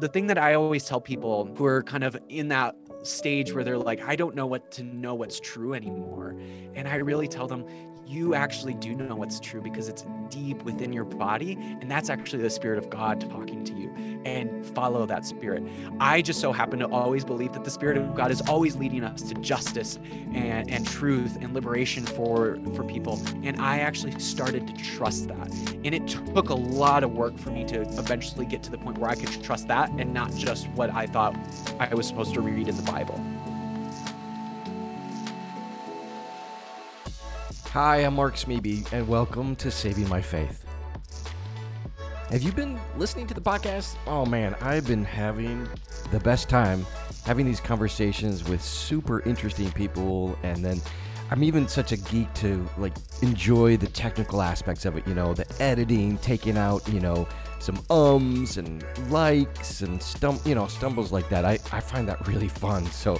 the thing that I always tell people who are kind of in that stage where they're like, I don't know what to know what's true anymore. And I really tell them, you actually do know what's true because it's deep within your body. And that's actually the Spirit of God talking to you and follow that Spirit. I just so happen to always believe that the Spirit of God is always leading us to justice and, and truth and liberation for, for people. And I actually started to trust that. And it took a lot of work for me to eventually get to the point where I could trust that and not just what I thought I was supposed to read in the Bible. Hi, I'm Mark Smeby, and welcome to Saving My Faith. Have you been listening to the podcast? Oh man, I've been having the best time having these conversations with super interesting people, and then I'm even such a geek to like enjoy the technical aspects of it, you know, the editing, taking out, you know, some ums and likes and stum- you know, stumbles like that. I, I find that really fun. So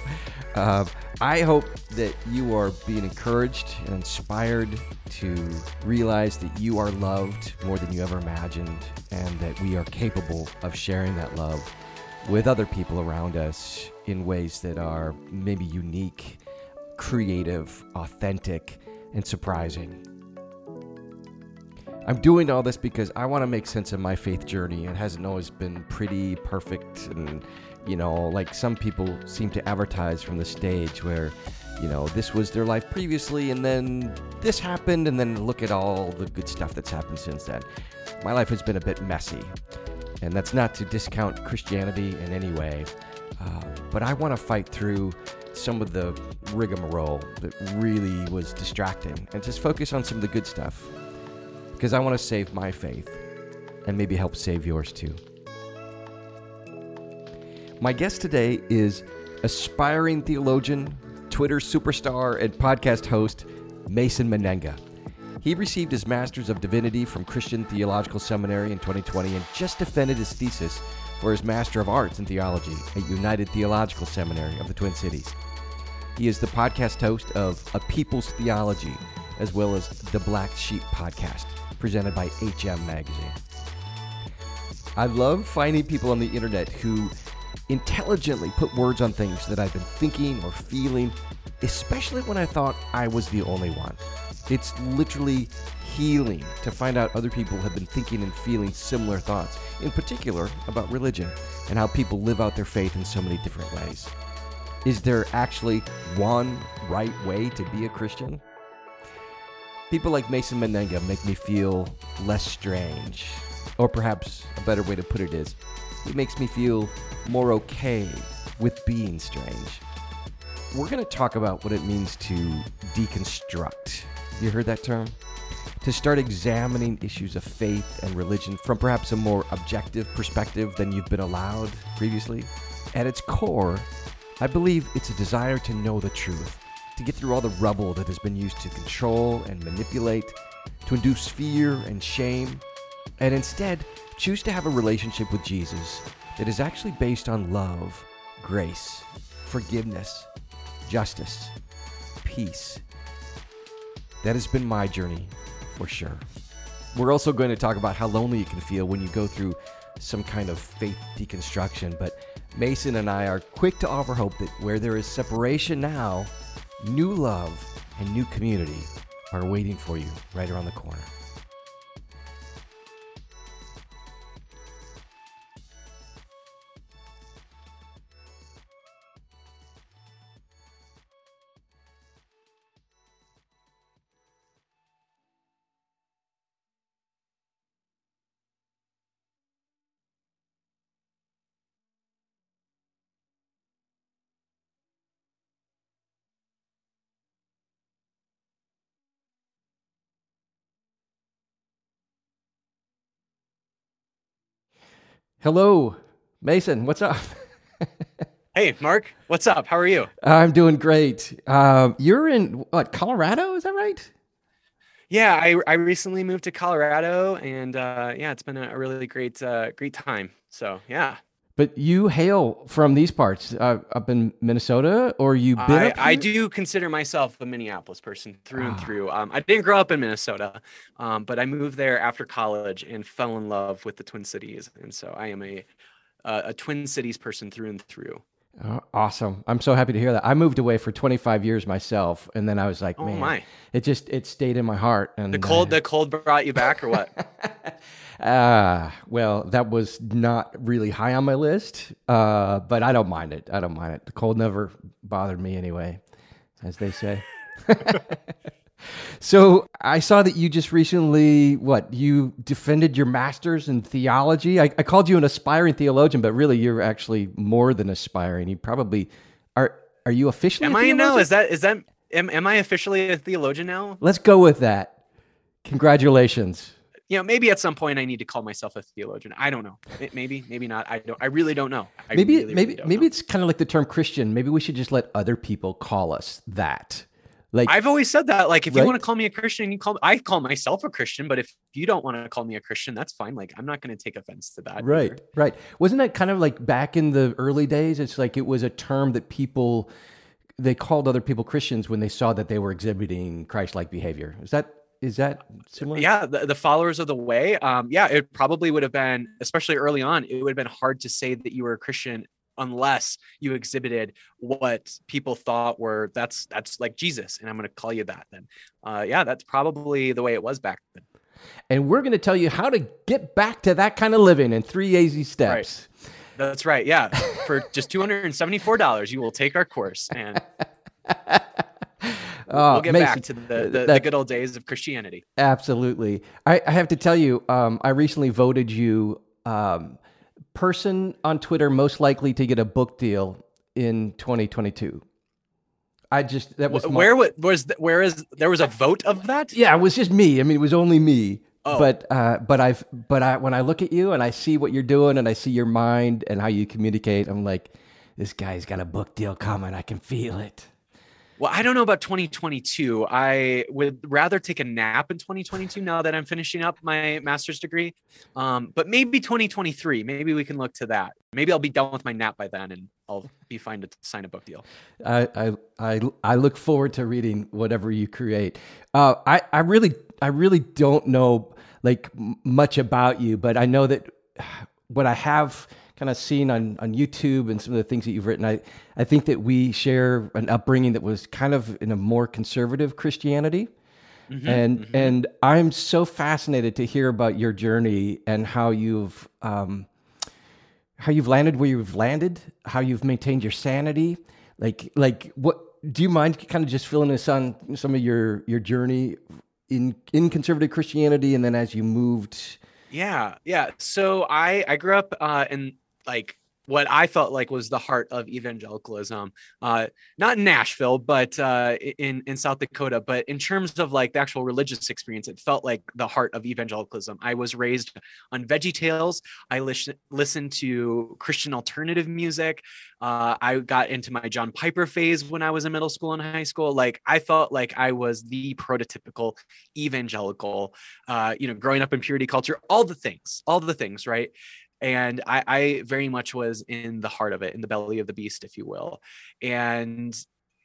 uh, I hope that you are being encouraged and inspired to realize that you are loved more than you ever imagined and that we are capable of sharing that love with other people around us in ways that are maybe unique, creative, authentic, and surprising. I'm doing all this because I want to make sense of my faith journey. It hasn't always been pretty, perfect, and you know, like some people seem to advertise from the stage where, you know, this was their life previously and then this happened and then look at all the good stuff that's happened since then. My life has been a bit messy. And that's not to discount Christianity in any way, uh, but I want to fight through some of the rigmarole that really was distracting and just focus on some of the good stuff. Because I want to save my faith and maybe help save yours too. My guest today is aspiring theologian, Twitter superstar, and podcast host Mason Mennenga. He received his Master's of Divinity from Christian Theological Seminary in 2020 and just defended his thesis for his Master of Arts in Theology at United Theological Seminary of the Twin Cities. He is the podcast host of A People's Theology, as well as the Black Sheep podcast, presented by HM Magazine. I love finding people on the internet who intelligently put words on things that I've been thinking or feeling, especially when I thought I was the only one. It's literally healing to find out other people have been thinking and feeling similar thoughts, in particular about religion and how people live out their faith in so many different ways. Is there actually one right way to be a Christian? People like Mason Mennenga make me feel less strange. Or perhaps a better way to put it is, he makes me feel more okay with being strange. We're going to talk about what it means to deconstruct. You heard that term? To start examining issues of faith and religion from perhaps a more objective perspective than you've been allowed previously. At its core, I believe it's a desire to know the truth, to get through all the rubble that has been used to control and manipulate, to induce fear and shame, and instead choose to have a relationship with Jesus that is actually based on love, grace, forgiveness, justice, peace. That has been my journey for sure. We're also going to talk about how lonely you can feel when you go through some kind of faith deconstruction, but Mason and I are quick to offer hope that where there is separation now, new love and new community are waiting for you right around the corner. Hello, Mason. What's up? hey, Mark. What's up? How are you? I'm doing great. Um, you're in what? Colorado? Is that right? Yeah, I I recently moved to Colorado, and uh, yeah, it's been a really great uh, great time. So yeah. But you hail from these parts, uh, up in Minnesota, or you been I, I, do consider myself a Minneapolis person through and ah. through. Um, I didn't grow up in Minnesota, um, but I moved there after college and fell in love with the Twin Cities, and so I am a a, a Twin Cities person through and through. Oh, awesome! I'm so happy to hear that. I moved away for 25 years myself, and then I was like, Oh man, my! it just it stayed in my heart. And The cold, uh, the cold brought you back, or what? Ah, well, that was not really high on my list, uh, but I don't mind it. I don't mind it. The cold never bothered me anyway, as they say. so I saw that you just recently, what, you defended your master's in theology. I, I called you an aspiring theologian, but really you're actually more than aspiring. You probably are. Are you officially? am a I now? Is that is that? Am, am I officially a theologian now? Let's go with that. Congratulations. You know, maybe at some point I need to call myself a theologian. I don't know. Maybe, maybe not. I don't. I really don't know. I maybe really, maybe really maybe know. it's kind of like the term Christian. Maybe we should just let other people call us that. Like I've always said that. Like, if Right? you want to call me a Christian, you call. I call myself a Christian, but if you don't want to call me a Christian, that's fine. Like, I'm not going to take offense to that. right, either. right. Wasn't that kind of like back in the early days? It's like it was a term that people they called other people Christians when they saw that they were exhibiting Christ-like behavior. Is that is that similar? Yeah, the, the followers of the way. Um, yeah, it probably would have been, especially early on, it would have been hard to say that you were a Christian unless you exhibited what people thought were that's that's like Jesus, and I'm going to call you that. Then, uh, yeah, that's probably the way it was back then. And we're going to tell you how to get back to that kind of living in three easy steps. That's right. Yeah, for just two hundred and seventy-four dollars, you will take our course, and Oh, we'll get Mason, back to the, the, the good old days of Christianity. Absolutely. I, I have to tell you, um, I recently voted you um, person on Twitter most likely to get a book deal in 2022. I just that was my- Where was where is there was a vote of that? yeah, it was just me. I mean, it was only me. Oh. But uh, but I've but I when I look at you and I see what you're doing and I see your mind and how you communicate, I'm like, this guy's got a book deal coming. I can feel it. Well, I don't know about 2022. I would rather take a nap in 2022 now that I'm finishing up my master's degree. Um, but maybe 2023. Maybe we can look to that. Maybe I'll be done with my nap by then, and I'll be fine to sign a book deal. I, I, I, I look forward to reading whatever you create. Uh, I, I really, I really don't know like much about you, but I know that what I have kind of seen on, on YouTube and some of the things that you've written, I, I think that we share an upbringing that was kind of in a more conservative Christianity. and and I'm so fascinated to hear about your journey and how you've um, how you've landed where you've landed, how you've maintained your sanity. Like like what do you mind kind of just filling us on some of your your journey in in conservative Christianity and then as you moved Yeah, yeah. So I I grew up uh, in like what I felt like was the heart of evangelicalism, uh, not in Nashville, but uh, in in South Dakota. But in terms of like the actual religious experience, it felt like the heart of evangelicalism. I was raised on Veggie Tales. I listen, listened to Christian alternative music. Uh, I got into my John Piper phase when I was in middle school and high school. Like I felt like I was the prototypical evangelical uh, you know, growing up in purity culture, all the things, all the things, right? And I, I very much was in the heart of it, in the belly of the beast, if you will. And,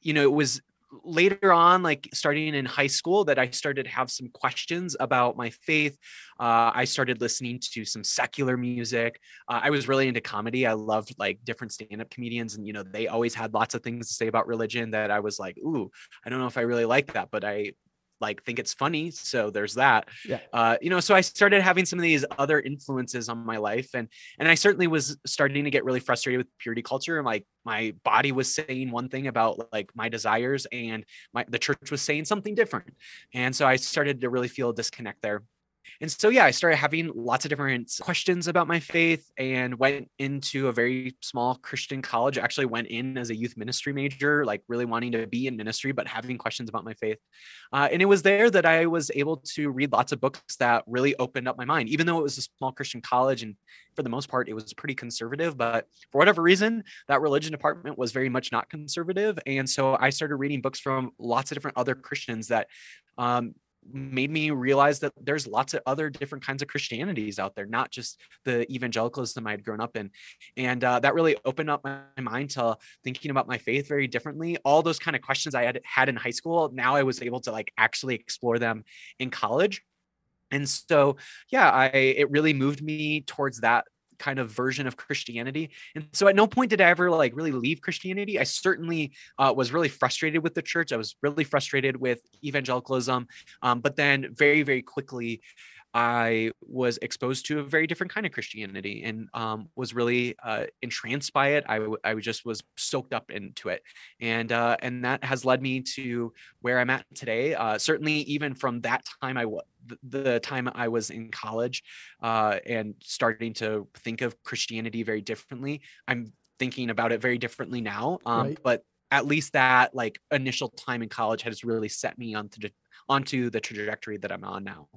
you know, it was later on, like starting in high school, that I started to have some questions about my faith. Uh, I started listening to some secular music. Uh, I was really into comedy. I loved like different stand-up comedians, and you know, they always had lots of things to say about religion that I was like, ooh, I don't know if I really like that, but I like think it's funny so there's that Yeah. uh you know so i started having some of these other influences on my life and and i certainly was starting to get really frustrated with purity culture and like my body was saying one thing about like my desires and my the church was saying something different and so i started to really feel a disconnect there and so yeah i started having lots of different questions about my faith and went into a very small christian college actually went in as a youth ministry major like really wanting to be in ministry but having questions about my faith uh, and it was there that I was able to read lots of books that really opened up my mind, even though it was a small Christian college. And for the most part, it was pretty conservative. But for whatever reason, that religion department was very much not conservative. And so I started reading books from lots of different other Christians that um, made me realize that there's lots of other different kinds of Christianities out there, not just the evangelicalism I had grown up in. And uh, that really opened up my mind to thinking about my faith very differently. All those kind of questions I had had in high school, now I was able to like actually explore them in college. And so, yeah, I it really moved me towards that kind of version of Christianity. And so at no point did I ever like really leave Christianity. I certainly uh, was really frustrated with the church. I was really frustrated with evangelicalism. Um, but then very, very quickly, I was exposed to a very different kind of Christianity and um, was really uh, entranced by it. I, w- I just was soaked up into it, and uh, and that has led me to where I'm at today. Uh, certainly, even from that time, I was the time I was in college uh, and starting to think of Christianity very differently. I'm thinking about it very differently now, um, right. but at least that like initial time in college has really set me onto onto the trajectory that I'm on now.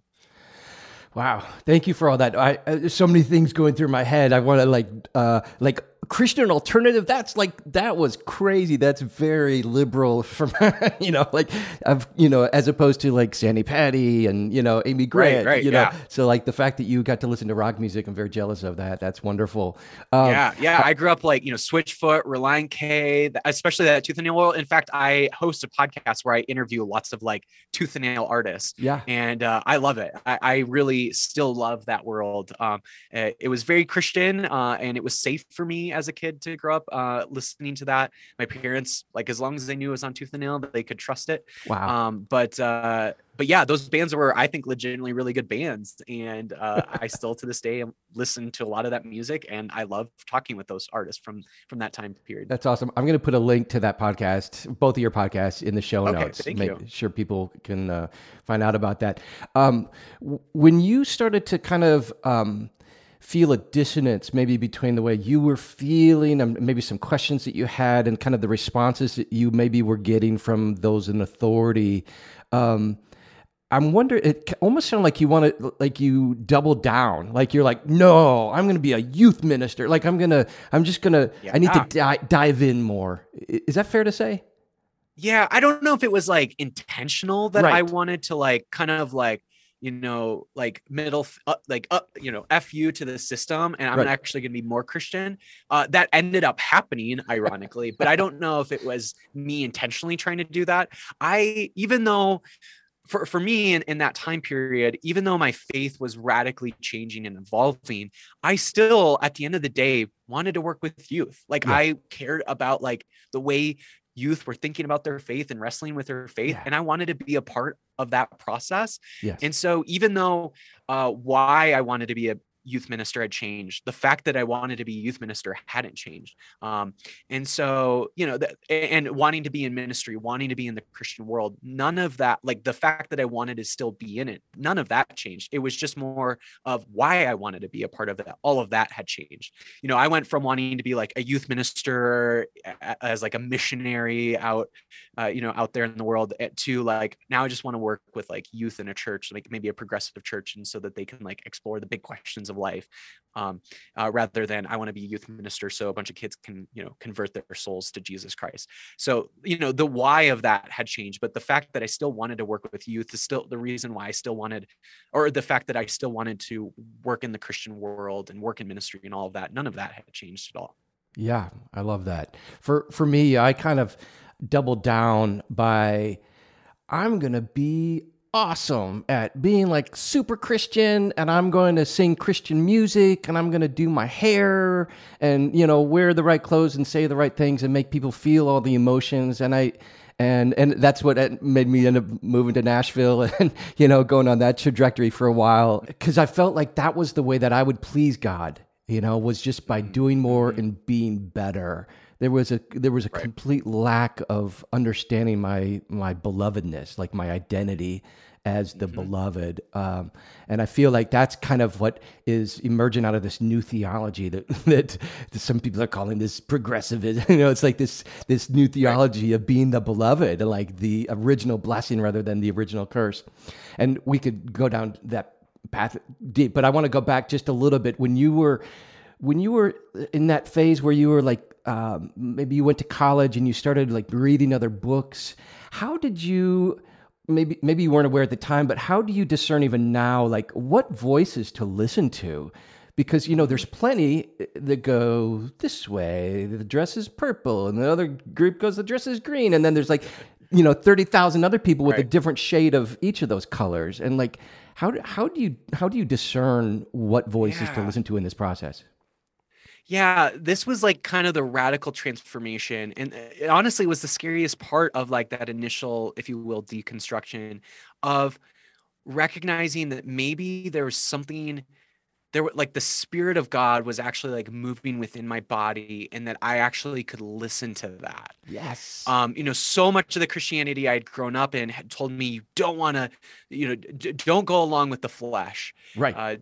Wow, thank you for all that. I, so many things going through my head. I want to like, uh, like Christian alternative. That's like that was crazy. That's very liberal from you know like I've you know as opposed to like Sandi Patty and you know Amy Grant. Right, right, you know, yeah. so like the fact that you got to listen to rock music, I'm very jealous of that. That's wonderful. Um, yeah, yeah. I grew up like you know Switchfoot, Relient K, especially that Tooth and Nail world. In fact, I host a podcast where I interview lots of like Tooth and Nail artists. Yeah, and uh, I love it. I, I, really still love that world. Um, it was very Christian, uh, and it was safe for me as a kid to grow up uh, listening to that. My parents, like as long as they knew it was on Tooth and Nail, they could trust it. Wow. Um, but uh, but yeah, those bands were I think legitimately really good bands, and uh, I still to this day listen to a lot of that music, and I love talking with those artists from from that time period. That's awesome. I'm going to put a link to that podcast, both of your podcasts, in the show okay, notes. Thank Make you. sure people can uh, find out about that. Um, when you started to kind of um, feel a dissonance maybe between the way you were feeling and maybe some questions that you had and kind of the responses that you maybe were getting from those in authority. Um, i'm wondering it almost sounded like you want to like you double down. Like you're like no i'm going to be a youth minister. Like i'm going to i'm just going to yeah. i need to di- dive in more. Is that fair to say? Yeah i don't know if it was like intentional that right. i wanted to like kind of like you know, like middle, uh, like up, you know, f you to the system, and I'm right. actually going to be more Christian. Uh, that ended up happening, ironically, but I don't know if it was me intentionally trying to do that. I, even though for, for me in, in that time period, even though my faith was radically changing and evolving, I still, at the end of the day, wanted to work with youth. Like yeah. I cared about like the way youth were thinking about their faith and wrestling with their faith yeah. and i wanted to be a part of that process yes. and so even though uh, why i wanted to be a youth minister had changed. The fact that I wanted to be youth minister hadn't changed. Um, and so, you know, the, and wanting to be in ministry, wanting to be in the Christian world, none of that, like the fact that I wanted to still be in it, none of that changed. It was just more of why I wanted to be a part of that. All of that had changed. You know, I went from wanting to be like a youth minister as like a missionary out, uh, you know, out there in the world eh, to like, now I just want to work with like youth in a church, like maybe a progressive church. And so that they can like explore the big questions of life um, uh, rather than i want to be a youth minister so a bunch of kids can you know convert their souls to jesus christ. So you know the why of that had changed but the fact that i still wanted to work with youth is still the reason why i still wanted or the fact that i still wanted to work in the christian world and work in ministry and all of that none of that had changed at all. Yeah i love that. For for me i kind of doubled down by i'm going to be awesome at being like super Christian and I'm going to sing Christian music and I'm going to do my hair and you know wear the right clothes and say the right things and make people feel all the emotions. And I and and that's what made me end up moving to Nashville and you know going on that trajectory for a while. Cuz I felt like that was the way that I would please God you know was just by doing more mm-hmm. and being better. There was a there was a right. complete lack of understanding my my belovedness like my identity as the mm-hmm. beloved. Um, and I feel like that's kind of what is emerging out of this new theology that, that some people are calling this progressivism. You know, it's like this this new theology right. of being the beloved, like the original blessing rather than the original curse. And we could go down that path deep, but I want to go back just a little bit when you were when you were in that phase where you were like um, maybe you went to college and you started like reading other books how did you maybe maybe you weren't aware at the time, but how do you discern even now, like what voices to listen to? Because you know, there's plenty that go this way. The dress is purple, and the other group goes the dress is green, and then there's like, you know, thirty thousand other people with right. a different shade of each of those colors. And like, how do, how do you how do you discern what voices yeah. to listen to in this process? Yeah, this was like kind of the radical transformation. And uh, it honestly was the scariest part of like that initial, if you will, deconstruction of recognizing that maybe there was something there were like the spirit of God was actually like moving within my body and that I actually could listen to that. Yes. Um, you know, so much of the Christianity I'd grown up in had told me you don't want to, you know, d- don't go along with the flesh. Right. Uh,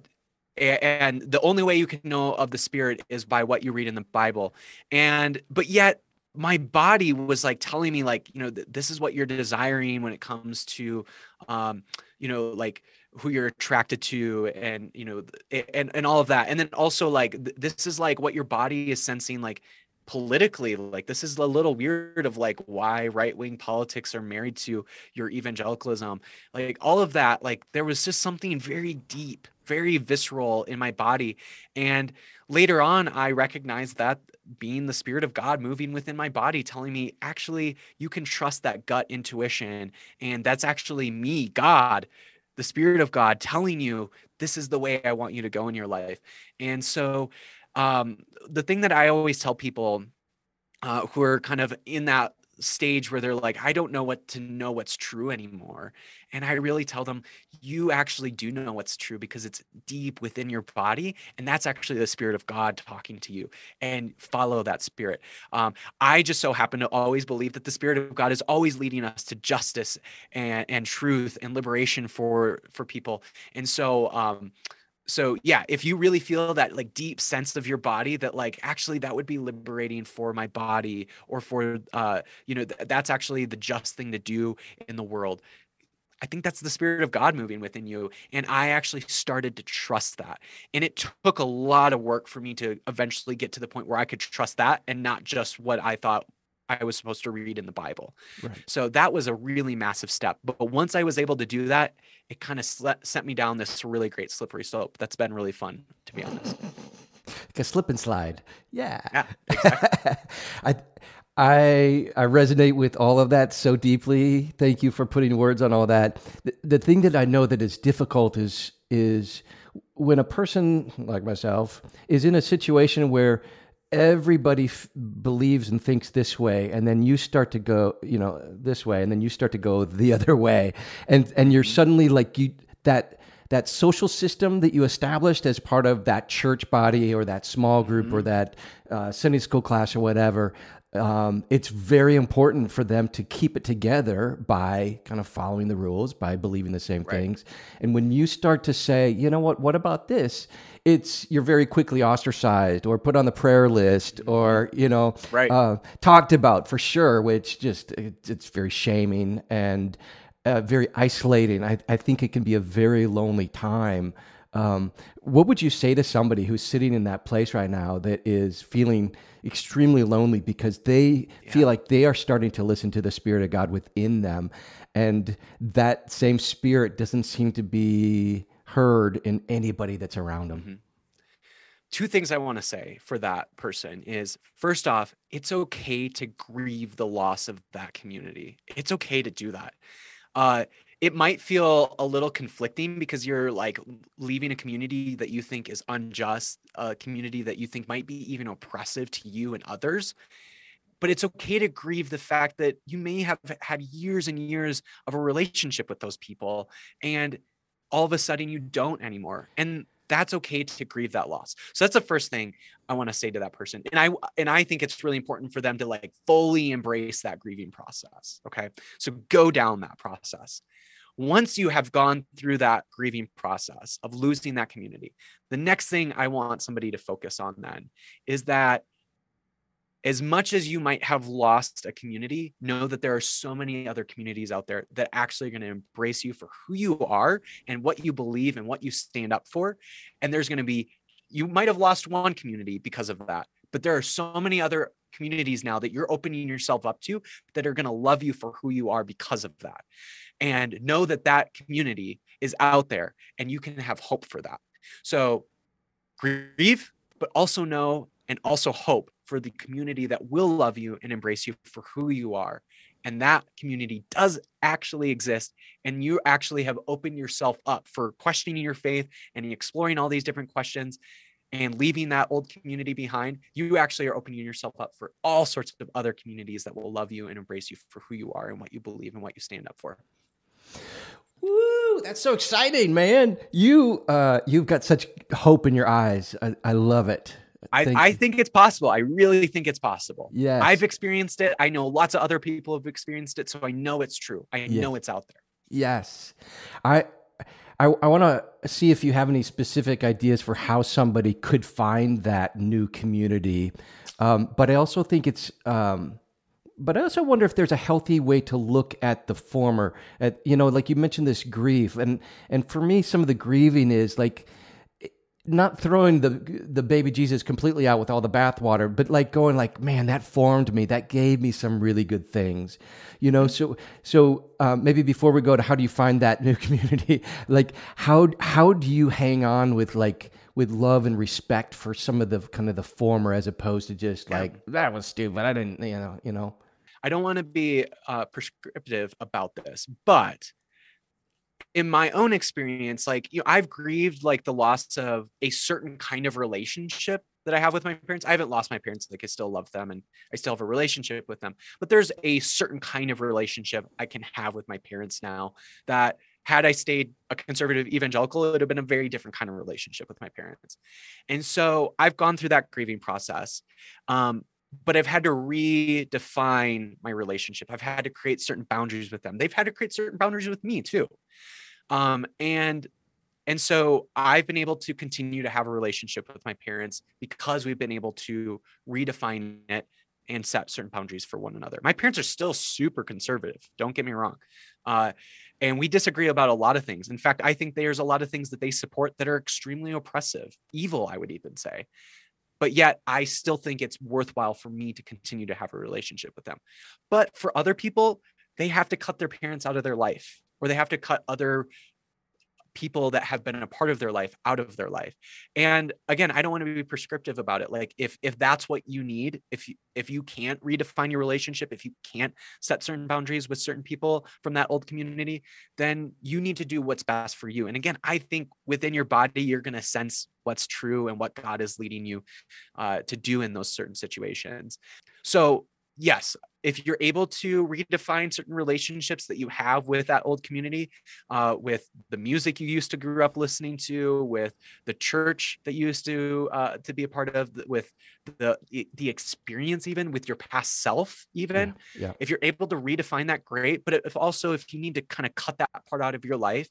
and the only way you can know of the spirit is by what you read in the bible. And but yet my body was like telling me like you know th- this is what you're desiring when it comes to um you know like who you're attracted to and you know and and all of that. And then also like th- this is like what your body is sensing like politically. Like this is a little weird of like why right-wing politics are married to your evangelicalism. Like all of that like there was just something very deep very visceral in my body. And later on i recognized that being the spirit of god moving within my body telling me actually you can trust that gut intuition and that's actually me god the spirit of god telling you this is the way i want you to go in your life. And so um, the thing that I always tell people uh, who are kind of in that stage where they're like, I don't know what to know what's true anymore. And I really tell them, you actually do know what's true because it's deep within your body. And that's actually the spirit of God talking to you and follow that spirit. Um, I just so happen to always believe that the spirit of God is always leading us to justice and, and truth and liberation for, for people. And so, um, so yeah if you really feel that like deep sense of your body that like actually that would be liberating for my body or for uh you know th- that's actually the just thing to do in the world I think that's the spirit of God moving within you. And I actually started to trust that. And it took a lot of work for me to eventually get to the point where I could trust that and not just what I thought I was supposed to read in the Bible. Right. So that was a really massive step. But once I was able to do that, it kind of sl- sent me down this really great slippery slope. That's been really fun, to be honest. Like a slip and slide. Yeah. Yeah. Exactly. I I I resonate with all of that so deeply. Thank you for putting words on all that. The, the thing that I know that is difficult is is when a person like myself is in a situation where everybody f- believes and thinks this way and then you start to go you know this way and then you start to go the other way and and you're suddenly like you that that social system that you established as part of that church body or that small group mm-hmm. or that uh, Sunday school class or whatever um, it's very important for them to keep it together by kind of following the rules, by believing the same right. things. And when you start to say, you know what, what about this? It's you're very quickly ostracized or put on the prayer list or you know right. uh, talked about for sure, which just it, it's very shaming and uh, very isolating. I, I think it can be a very lonely time. Um, what would you say to somebody who's sitting in that place right now that is feeling extremely lonely because they yeah. feel like they are starting to listen to the spirit of God within them and that same spirit doesn't seem to be heard in anybody that's around them. Mm-hmm. Two things I want to say for that person is first off, it's okay to grieve the loss of that community. It's okay to do that. Uh, it might feel a little conflicting because you're like leaving a community that you think is unjust, a community that you think might be even oppressive to you and others. But it's okay to grieve the fact that you may have had years and years of a relationship with those people and all of a sudden you don't anymore. And that's okay to grieve that loss. So that's the first thing I want to say to that person. And I and I think it's really important for them to like fully embrace that grieving process. Okay. So go down that process once you have gone through that grieving process of losing that community, the next thing I want somebody to focus on then is that as much as you might have lost a community, know that there are so many other communities out there that actually are going to embrace you for who you are and what you believe and what you stand up for. And there's going to be, you might have lost one community because of that, but there are so many other communities now that you're opening yourself up to that are going to love you for who you are because of that and know that that community is out there and you can have hope for that. So grieve, but also know and also hope for the community that will love you and embrace you for who you are. And that community does actually exist. And you actually have opened yourself up for questioning your faith and exploring all these different questions. And leaving that old community behind, you actually are opening yourself up for all sorts of other communities that will love you and embrace you for who you are and what you believe and what you stand up for. Woo! That's so exciting, man. You uh, you've got such hope in your eyes. I, I love it. I, Thank I think it's possible. I really think it's possible. Yeah. I've experienced it. I know lots of other people have experienced it. So I know it's true. I yes. know it's out there. Yes. I I, I want to see if you have any specific ideas for how somebody could find that new community. Um, but I also think it's um, but I also wonder if there's a healthy way to look at the former. At you know, like you mentioned this grief, and and for me, some of the grieving is like not throwing the the baby Jesus completely out with all the bathwater, but like going like, man, that formed me. That gave me some really good things, you know. So so um, maybe before we go to how do you find that new community, like how how do you hang on with like with love and respect for some of the kind of the former as opposed to just like that was stupid. I didn't, you know, you know. I don't want to be uh, prescriptive about this, but in my own experience, like you know, I've grieved like the loss of a certain kind of relationship that I have with my parents. I haven't lost my parents; like I still love them and I still have a relationship with them. But there's a certain kind of relationship I can have with my parents now that had I stayed a conservative evangelical, it would have been a very different kind of relationship with my parents. And so I've gone through that grieving process. Um, but I've had to redefine my relationship. I've had to create certain boundaries with them. They've had to create certain boundaries with me too. Um, and and so I've been able to continue to have a relationship with my parents because we've been able to redefine it and set certain boundaries for one another. My parents are still super conservative. Don't get me wrong. Uh, and we disagree about a lot of things. In fact, I think there's a lot of things that they support that are extremely oppressive, evil, I would even say. But yet, I still think it's worthwhile for me to continue to have a relationship with them. But for other people, they have to cut their parents out of their life or they have to cut other people that have been a part of their life out of their life. And again i don't want to be prescriptive about it. Like if if that's what you need if you if you can't redefine your relationship if you can't set certain boundaries with certain people from that old community then you need to do what's best for you. And again i think within your body you're going to sense what's true and what god is leading you uh, to do in those certain situations. So yes, if you're able to redefine certain relationships that you have with that old community, uh, with the music you used to grow up listening to, with the church that you used to uh, to be a part of, with the the experience, even with your past self, even yeah, yeah. if you're able to redefine that, great. But if also if you need to kind of cut that part out of your life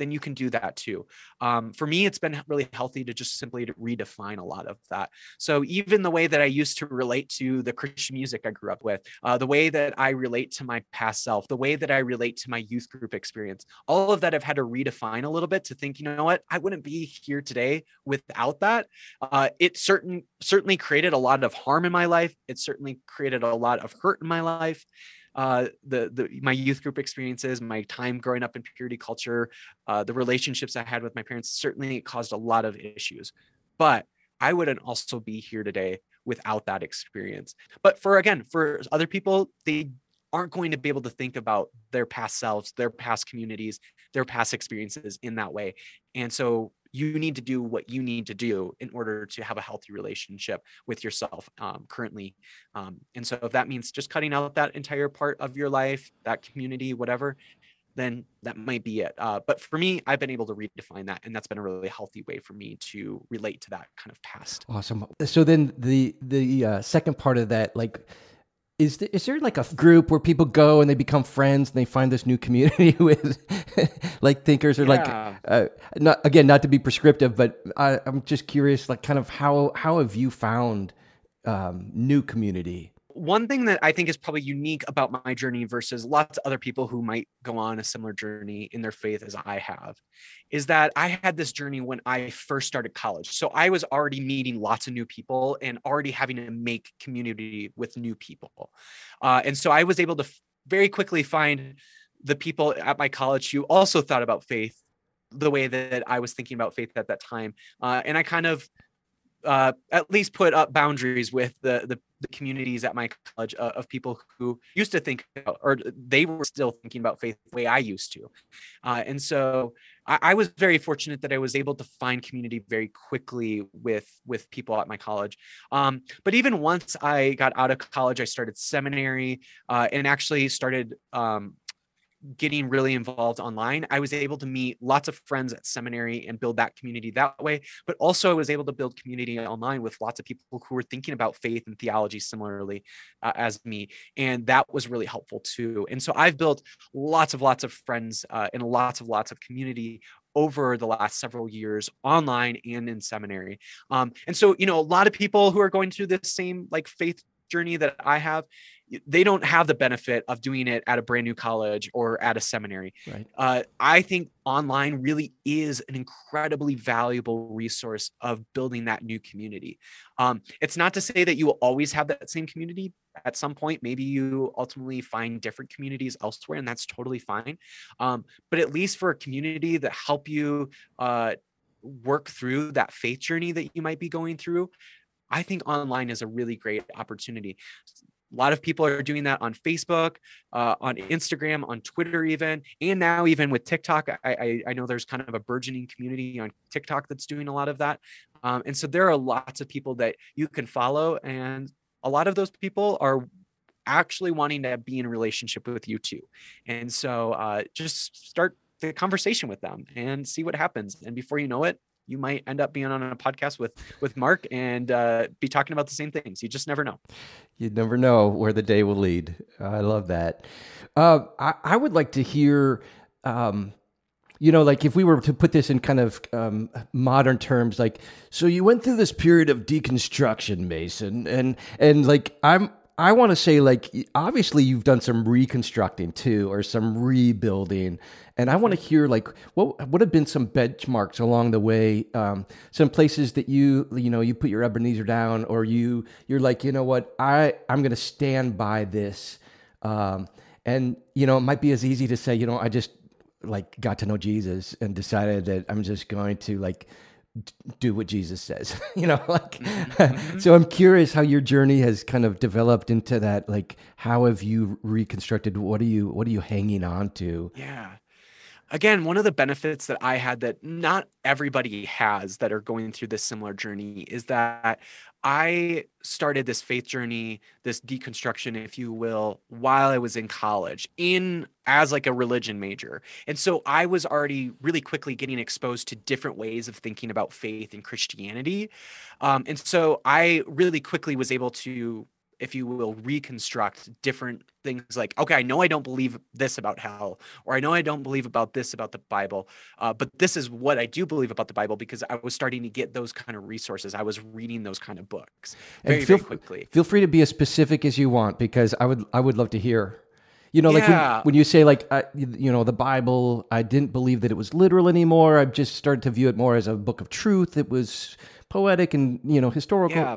then you can do that too. Um, for me, it's been really healthy to just simply to redefine a lot of that. So even the way that I used to relate to the Christian music I grew up with, uh, the way that I relate to my past self, the way that I relate to my youth group experience, all of that I've had to redefine a little bit to think, you know what, I wouldn't be here today without that. Uh, it certain certainly created a lot of harm in my life. It certainly created a lot of hurt in my life uh, the the my youth group experiences, my time growing up in purity culture, uh, the relationships I had with my parents certainly caused a lot of issues. But I wouldn't also be here today without that experience. But for again, for other people, they aren't going to be able to think about their past selves, their past communities, their past experiences in that way. And so you need to do what you need to do in order to have a healthy relationship with yourself um, currently. Um, and so if that means just cutting out that entire part of your life, that community, whatever, then that might be it. Uh, but for me, I've been able to redefine that, and that's been a really healthy way for me to relate to that kind of past. Awesome. So then the the uh, second part of that, like is there, is there like a group where people go and they become friends and they find this new community with like thinkers or yeah. like uh, not again not to be prescriptive but I, am just curious like kind of how how have you found um, new community one thing that I think is probably unique about my journey versus lots of other people who might go on a similar journey in their faith as I have is that I had this journey when I first started college. So I was already meeting lots of new people and already having to make community with new people. Uh, and so I was able to very quickly find the people at my college who also thought about faith the way that I was thinking about faith at that time. Uh, and I kind of uh, at least put up boundaries with the, the, the communities at my college uh, of people who used to think about, or they were still thinking about faith the way I used to. Uh, and so I, I, was very fortunate that I was able to find community very quickly with with people at my college. Um, but even once I got out of college, I started seminary uh, and actually started um, getting really involved online, I was able to meet lots of friends at seminary and build that community that way. But also, I was able to build community online with lots of people who were thinking about faith and theology similarly uh, as me. And that was really helpful too. And so I've built lots of lots of friends uh, and lots of lots of community over the last several years online and in seminary um, and so you know a lot of people who are going through this same like faith journey that i have they don't have the benefit of doing it at a brand new college or at a seminary. Right. Uh, I think online really is an incredibly valuable resource of building that new community. Um, it's not to say that you will always have that same community. At some point, maybe you ultimately find different communities elsewhere, and that's totally fine. Um, but at least for a community that help you uh, work through that faith journey that you might be going through, I think online is a really great opportunity a lot of people are doing that on Facebook, uh, on Instagram, on Twitter, even, and now even with TikTok. I, I, I, know there's kind of a burgeoning community on TikTok that's doing a lot of that. Um, and so there are lots of people that you can follow, and a lot of those people are actually wanting to be in relationship with you too. And so uh, just start the conversation with them and see what happens. And before you know it, you might end up being on a podcast with with Mark and uh, be talking about the same things. You just never know. You never know where the day will lead. I love that. Uh, I, I, would like to hear. Um, you know, like if we were to put this in kind of um, modern terms, like, so you went through this period of deconstruction, Mason, and and like I'm I want to say, like, obviously, you've done some reconstructing too, or some rebuilding, and I want to hear, like, what what have been some benchmarks along the way, um, some places that you, you know, you put your Ebenezer down, or you, you're like, you know what, I, I'm going to stand by this, um, and you know, it might be as easy to say, you know, I just like got to know Jesus and decided that I'm just going to like do what Jesus says, you know, like, mm-hmm. so I'm curious how your journey has kind of developed into that. Like, how have you reconstructed? What are you, what are you hanging on to? Yeah. Again, one of the benefits that I had that not everybody has that are going through this similar journey is that I started this faith journey, this deconstruction, if you will, while I was in college, in as like a religion major. And so I was already really quickly getting exposed to different ways of thinking about faith and Christianity. Um, and so I really quickly was able to if you will, reconstruct different things like, okay, I know I don't believe this about hell, or I know I don't believe about this about the Bible, uh, but this is what I do believe about the Bible because I was starting to get those kind of resources. I was reading those kind of books very, and feel, very quickly. Feel free to be as specific as you want because I would I would love to hear. You know, like yeah. when, when, you say like you know the Bible, I didn't believe that it was literal anymore. I've just started to view it more as a book of truth. It was poetic and you know historical. Yeah.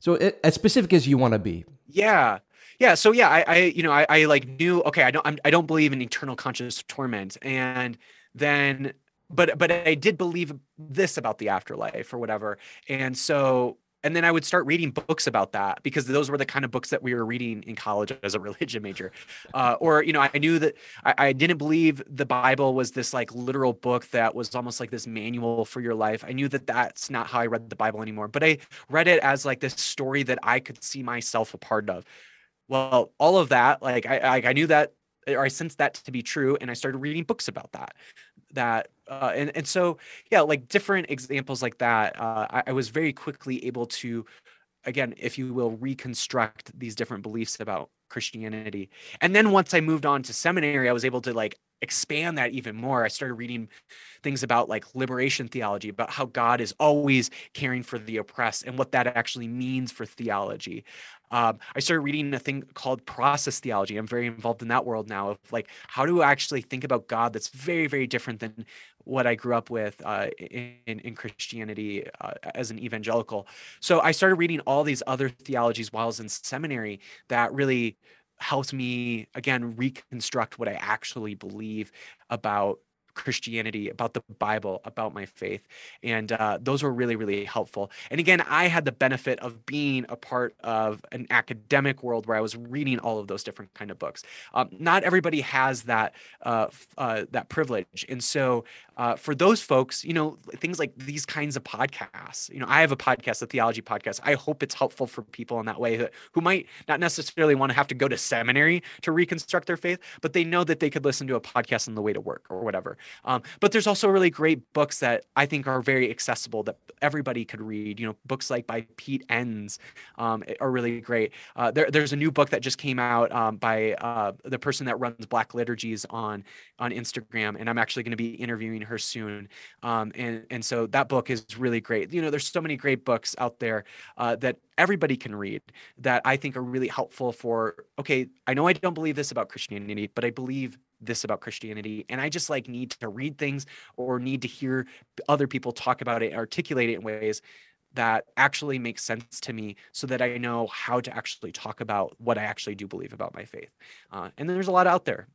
So it, as specific as you want to be. Yeah. Yeah. So yeah, I, I you know, I, I like knew, okay, I don't, I'm, I don't believe in eternal conscious torment. And then, but, but I did believe this about the afterlife or whatever. And so and then I would start reading books about that because those were the kind of books that we were reading in college as a religion major. Uh, or, you know, I knew that I, I, didn't believe the Bible was this like literal book that was almost like this manual for your life. I knew that that's not how I read the Bible anymore, but I read it as like this story that I could see myself a part of. Well, all of that, like I, I, I knew that or I sensed that to be true, and I started reading books about that. That uh, and and so yeah, like different examples like that. Uh, I, I was very quickly able to, again, if you will, reconstruct these different beliefs about Christianity. And then once I moved on to seminary, I was able to like expand that even more. I started reading things about like liberation theology, about how God is always caring for the oppressed and what that actually means for theology. Um, I started reading a thing called process theology. I'm very involved in that world now of like how to actually think about God that's very, very different than what I grew up with uh, in, in Christianity uh, as an evangelical. So I started reading all these other theologies while I was in seminary that really helped me again reconstruct what I actually believe about Christianity, about the Bible, about my faith. And uh, those were really, really helpful. And again, I had the benefit of being a part of an academic world where I was reading all of those different kind of books. Um, not everybody has that uh, uh, that privilege, and so uh, for those folks, you know, things like these kinds of podcasts. You know, I have a podcast, a theology podcast. I hope it's helpful for people in that way who, who might not necessarily want to have to go to seminary to reconstruct their faith, but they know that they could listen to a podcast on the way to work or whatever. Um, but there's also really great books that I think are very accessible that everybody could read. You know, books like by Pete Enns um, are really great. Uh, there, there's a new book that just came out um, by uh, the person that runs Black Liturgies on on Instagram, and I'm actually going to be interviewing her soon. Um, and and so that book is really great. You know, there's so many great books out there uh, that everybody can read that I think are really helpful for. Okay, I know I don't believe this about Christianity, but I believe this about Christianity. And I just like need to read things or need to hear other people talk about it, articulate it in ways that actually make sense to me so that I know how to actually talk about what I actually do believe about my faith. Uh, and there's a lot out there.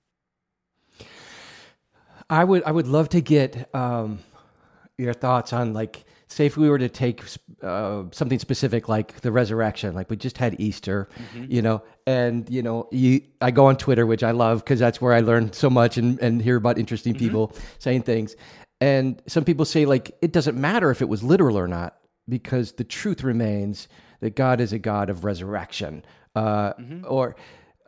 I would I would love to get um, your thoughts on like say if we were to take uh, something specific like the resurrection, like we just had Easter, mm-hmm. you know, and you know, you, I go on Twitter, which I love because that's where I learn so much and, and hear about interesting mm-hmm. people saying things. And some people say like it doesn't matter if it was literal or not because the truth remains that God is a God of resurrection. Uh, mm-hmm. Or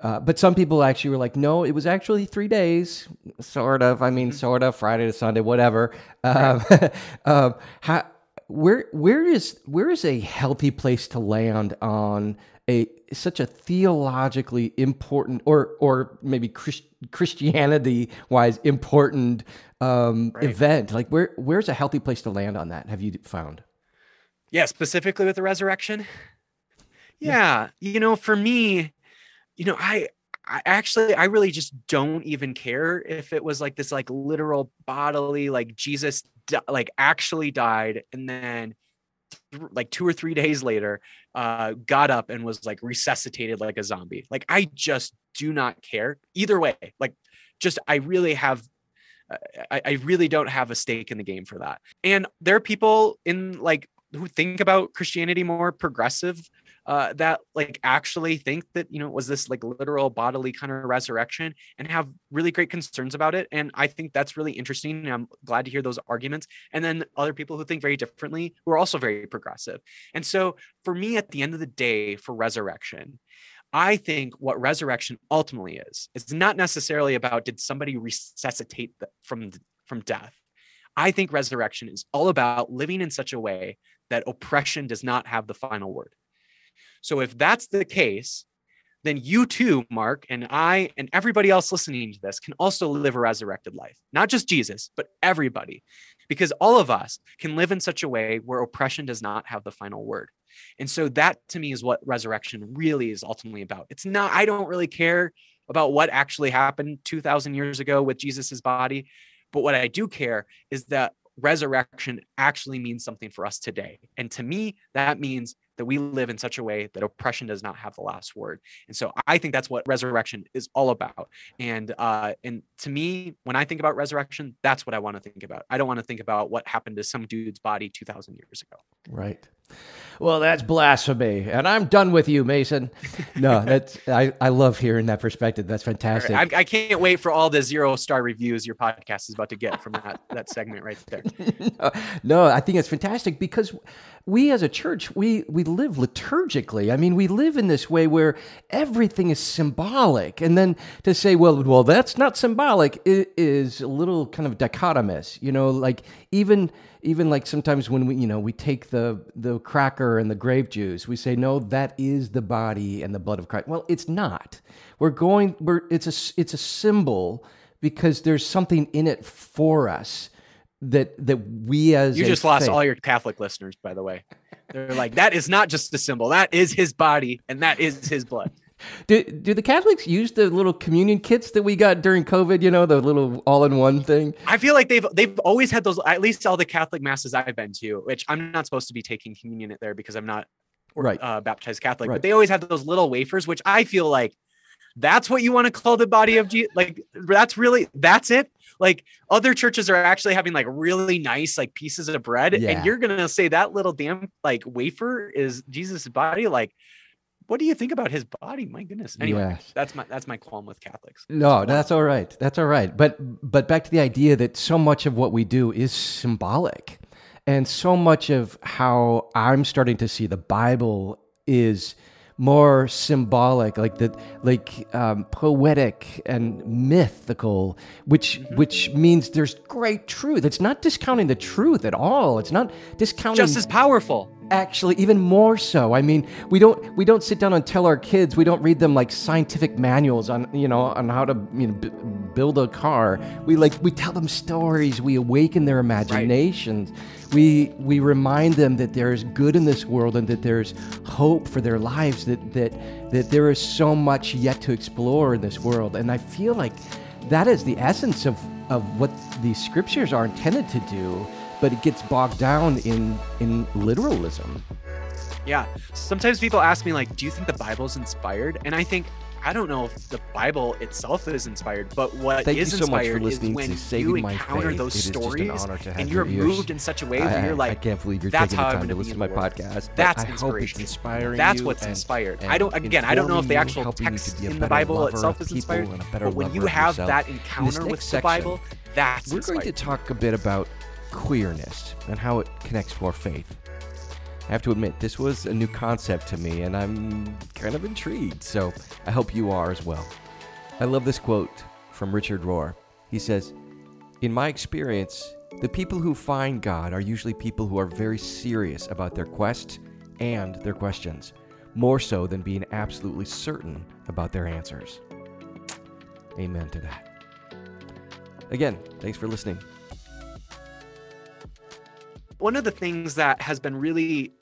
uh, but some people actually were like, no, it was actually three days, sort of. I mean, mm-hmm. sort of Friday to Sunday, whatever. Um, um, how, where where is where is a healthy place to land on a such a theologically important or or maybe Christ, Christianity wise important um, right. event? Like where where's a healthy place to land on that? Have you found? Yeah, specifically with the resurrection. Yeah, yeah. you know, for me, you know, I I actually I really just don't even care if it was like this like literal bodily like Jesus like actually died and then like two or three days later uh got up and was like resuscitated like a zombie. Like i just do not care. Either way like just i really have uh, I, I really don't have a stake in the game for that. And there are people in like who think about christianity more progressive uh, that like actually think that you know was this like literal bodily kind of resurrection and have really great concerns about it and i think that's really interesting and i'm glad to hear those arguments and then other people who think very differently who are also very progressive and so for me at the end of the day for resurrection I think what resurrection ultimately is, it's not necessarily about did somebody resuscitate the, from from death. I think resurrection is all about living in such a way that oppression does not have the final word. So if that's the case, then you too, Mark, and I, and everybody else listening to this can also live a resurrected life. Not just Jesus, but everybody, because all of us can live in such a way where oppression does not have the final word. And so that to me is what resurrection really is ultimately about. It's not, I don't really care about what actually happened 2,000 years ago with Jesus's body. But what I do care is that resurrection actually means something for us today. And to me, that means that we live in such a way that oppression does not have the last word. And so I think that's what resurrection is all about. And uh, and to me, when I think about resurrection, that's what I want to think about. I don't want to think about what happened to some dude's body 2,000 years ago. Right. Well, that's blasphemy, and I'm done with you, Mason. No, that's I, I love hearing that perspective. That's fantastic. I, I, can't wait for all the zero star reviews your podcast is about to get from that that segment right there. no, no, I think it's fantastic because we as a church we we live liturgically. I mean, we live in this way where everything is symbolic, and then to say, well, well, that's not symbolic, it is a little kind of dichotomous. You know, like even even like sometimes when we you know we take the the cracker and the grape juice we say no that is the body and the blood of christ. Well it's not. We're going we're it's a it's a symbol because there's something in it for us that that we as you just lost all your catholic listeners by the way. They're like that is not just a symbol. That is his body and that is his blood do, do the Catholics use the little communion kits that we got during COVID? You know, the little all-in-one thing. I feel like they've they've always had those. At least all the Catholic masses I've been to, which I'm not supposed to be taking communion at there because I'm not right uh, baptized Catholic. Right. But they always have those little wafers, which I feel like that's what you want to call the body of Jesus. Like that's really that's it. like other churches are actually having like really nice like pieces of bread Yeah. and you're gonna say that little damn like wafer is jesus' body like what do you think about his body my goodness anyway Yes. that's my that's my qualm with catholics No, that's all right. That's all right. But but back to the idea that so much of what we do is symbolic. And so much of how I'm starting to see the Bible is more symbolic, like that, like um, poetic and mythical, which which means there's great truth. It's not discounting the truth at all. It's not discounting just as powerful actually even more so. I mean we don't we don't sit down and tell our kids. We don't read them like scientific manuals on you know on how to you know b- build a car. We like we tell them stories. We awaken their imaginations. We we remind them that there is good in this world and that there's hope for their lives that that that there is so much yet to explore in this world. And i feel like that is the essence of of what these scriptures are intended to do but it gets bogged down in in literalism. Yeah. Sometimes people ask me like, "Do you think the Bible's inspired?" And I think I don't know if the Bible itself is inspired, but what is Thank you so much for inspired is when to you encounter those It is an stories honor to have and you're ears. moved in such a way I, where you're I like, can't believe you're "That's taking how the I'm time to listen to my world." podcast. That's I hope it's inspiration. inspiring That's what's inspired. and I don't again, I don't know if the actual helping you to text in the Bible itself is inspired, and a better but when you have yourself. that encounter with the Bible, that's We're going to talk a bit about queerness and how it connects to our faith. I have to admit, this was a new concept to me, and I'm kind of intrigued, so I hope you are as well. I love this quote from Richard Rohr. He says, In my experience, the people who find God are usually people who are very serious about their quest and their questions, more so than being absolutely certain about their answers. Amen to that. Again, thanks for listening. One of the things that has been really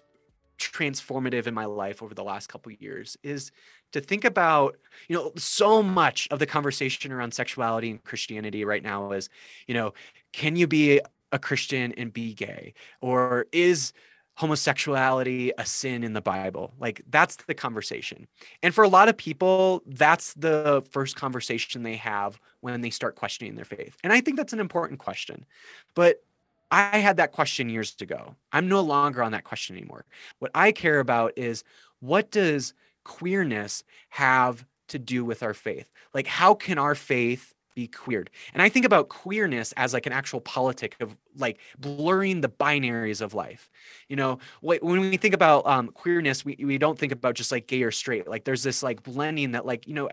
transformative in my life over the last couple years is to think about you know so much of the conversation around sexuality and christianity right now is you know can you be a christian and be gay? Or is homosexuality a sin in the bible? Like that's the conversation. And for a lot of people that's the first conversation they have when they start questioning their faith. And i think that's an important question. But I had that question years ago. I'm no longer on that question anymore. What I care about is what does queerness have to do with our faith? Like, how can our faith be queered? And I think about queerness as like an actual politic of like blurring the binaries of life. You know, when we think about um, queerness, we, we don't think about just like gay or straight. Like, there's this like blending that, like, you know,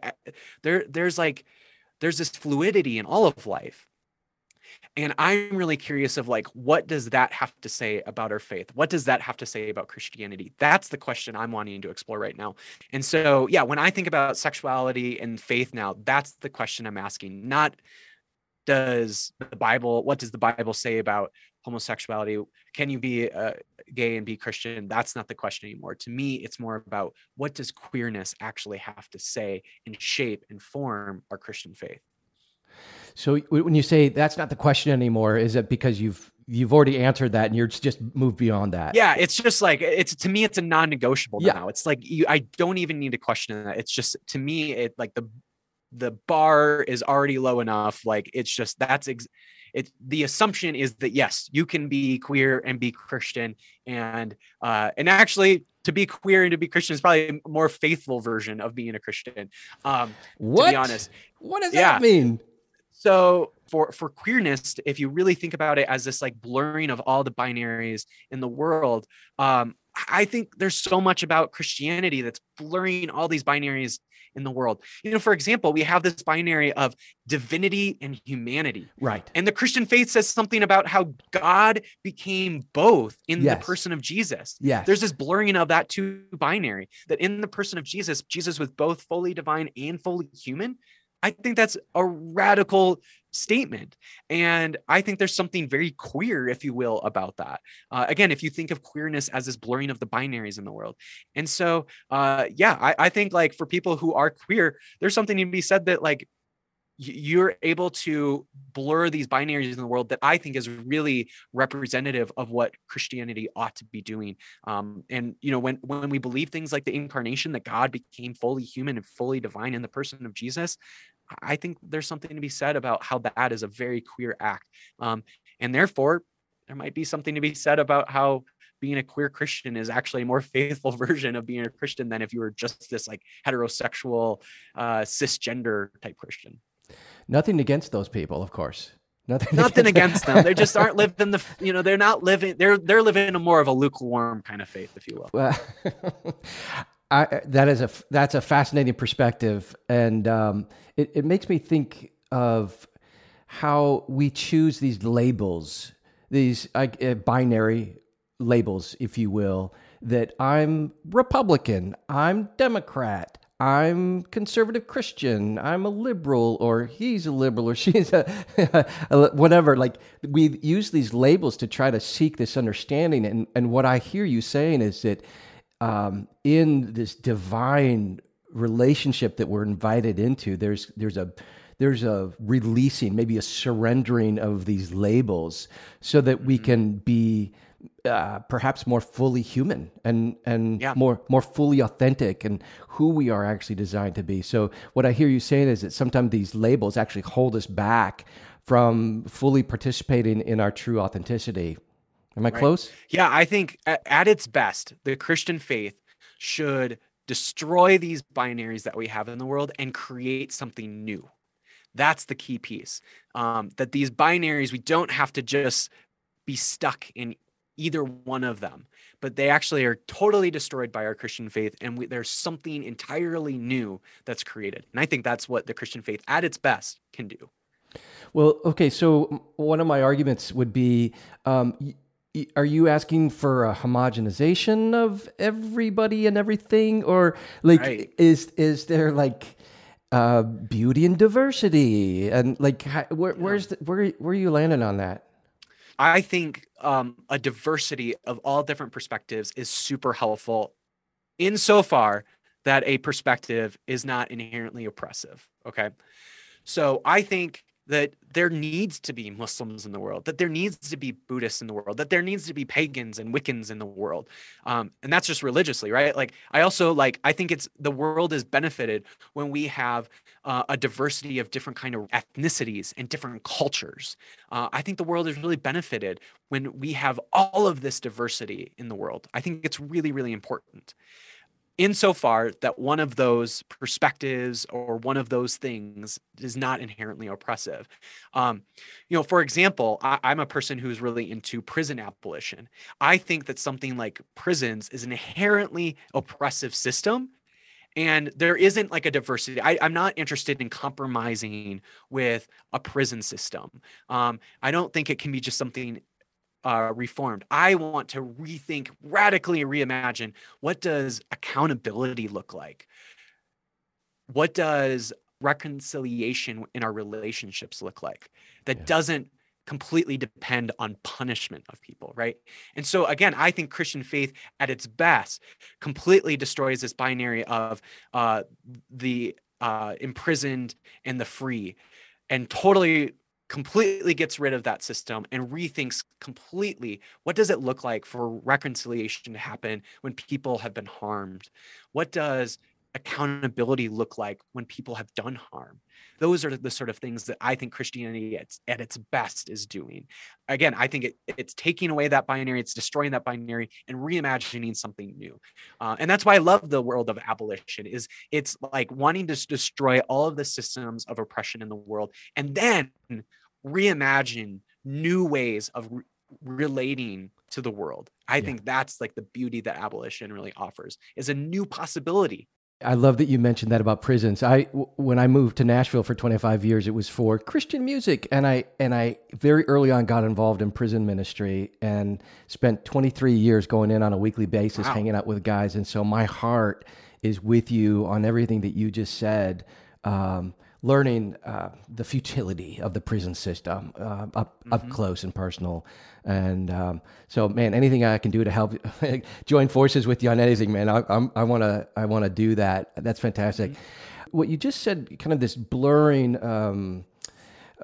there there's like there's this fluidity in all of life and i'm really curious of like what does that have to say about our faith? What does that have to say about christianity? That's the question i'm wanting to explore right now. And so yeah when i think about sexuality and faith now that's the question i'm asking not does the bible what does the bible say about homosexuality? Can you be uh, gay and be christian? That's not the question anymore. To me it's more about what does queerness actually have to say and shape and form our christian faith So when you say that's not the question anymore, is it because you've you've already answered that and you're just moved beyond that? yeah it's just like it's to me it's a non-negotiable Yeah. now it's like you i don't even need to question that it's just to me it like the the bar is already low enough like it's just that's ex- it the assumption is that yes you can be queer and be christian and uh and actually to be queer and to be christian is probably a more faithful version of being a christian um What? to be honest what does Yeah. that mean? So for for queerness if you really think about it as this like blurring of all the binaries in the world um i think there's so much about christianity that's blurring all these binaries in the world you know for example we have this binary of divinity and humanity Right. and the christian faith says something about how god became both in Yes. the person of jesus Yeah. there's this blurring of that two binary that in the person of Jesus, Jesus was both fully divine and fully human. I think that's a radical statement. And I think there's something very queer, if you will, about that. Uh, again, if you think of queerness as this blurring of the binaries in the world. And so, uh, yeah, I, I think like for people who are queer, there's something to be said that like, you're able to blur these binaries in the world that I think is really representative of what Christianity ought to be doing. Um, and you know, when when we believe things like the incarnation, that God became fully human and fully divine in the person of Jesus, I think there's something to be said about how that is a very queer act. Um, and therefore, there might be something to be said about how being a queer Christian is actually a more faithful version of being a Christian than if you were just this like heterosexual, uh, cisgender type Christian. Nothing against those people, of course. Nothing, Nothing against, them. They just aren't living the, you know, they're not living, they're, they're living a more of a lukewarm kind of faith, if you will. Well, I, that is a, that's a fascinating perspective. And um, it, it makes me think of how we choose these labels, these uh, binary labels, if you will, that I'm Republican, I'm Democrat, I'm conservative Christian, I'm a liberal, or he's a liberal, or she's a, whatever. Like we use these labels to try to seek this understanding. And, and what I hear you saying is that um, in this divine relationship that we're invited into, there's there's a there's a releasing, maybe a surrendering of these labels, so that we mm-hmm. can be uh, perhaps more fully human and and yeah. more more fully authentic and who we are actually designed to be. So what I hear you saying is that sometimes these labels actually hold us back from fully participating in our true authenticity. Am I right. close? Yeah, I think at, at its best, the Christian faith should destroy these binaries that we have in the world and create something new. That's the key piece. Um, that these binaries, we don't have to just be stuck in either one of them, but they actually are totally destroyed by our Christian faith. And we, there's something entirely new that's created. And I think that's what the Christian faith at its best can do. Well, okay. So one of my arguments would be um, are you asking for a homogenization of everybody and everything or like right. is is there like uh, beauty and diversity and like where, where's the, where where are you landing on that I think um, a diversity of all different perspectives is super helpful insofar that a perspective is not inherently oppressive. Okay. So I think that there needs to be Muslims in the world, that there needs to be Buddhists in the world, that there needs to be pagans and Wiccans in the world. Um, and that's just religiously, right? Like, I also like, I think it's the world is benefited when we have uh, a diversity of different kind of ethnicities and different cultures. Uh, I think the world is really benefited when we have all of this diversity in the world. I think it's really, really important insofar that one of those perspectives or one of those things is not inherently oppressive. Um, you know, for example, I, I'm a person who's really into prison abolition. I think that something like prisons is an inherently oppressive system and there isn't like a diversity I, am not interested in compromising with a prison system um, i don't think it can be just something uh, reformed. I want to rethink, radically reimagine what does accountability look like? What does reconciliation in our relationships look like that yeah. doesn't completely depend on punishment of people, right? And so again, I think Christian faith at its best completely destroys this binary of uh, the uh, imprisoned and the free and totally completely gets rid of that system and rethinks completely what does it look like for reconciliation to happen when people have been harmed? What does accountability look like when people have done harm? Those are the sort of things that i think christianity at, at its best is doing. Again i think it, it's taking away that binary it's destroying that binary and reimagining something new. Uh, and that's why i love the world of abolition is it's like wanting to destroy all of the systems of oppression in the world and then reimagine new ways of re- relating to the world. I yeah. think that's like the beauty that abolition really offers is a new possibility. I love that you mentioned that about prisons. I when I moved to Nashville for 25 years, it was for Christian music, and I and I very early on got involved in prison ministry and spent 23 years going in on a weekly basis, wow. hanging out with guys. And so my heart is with you on everything that you just said. Um, learning uh, the futility of the prison system uh, up mm-hmm. up close and personal. And um, so, man, anything I can do to help join forces with you on anything, man, I, I'm, i want to I want to do that. That's fantastic. Mm-hmm. what you just said, kind of this blurring um,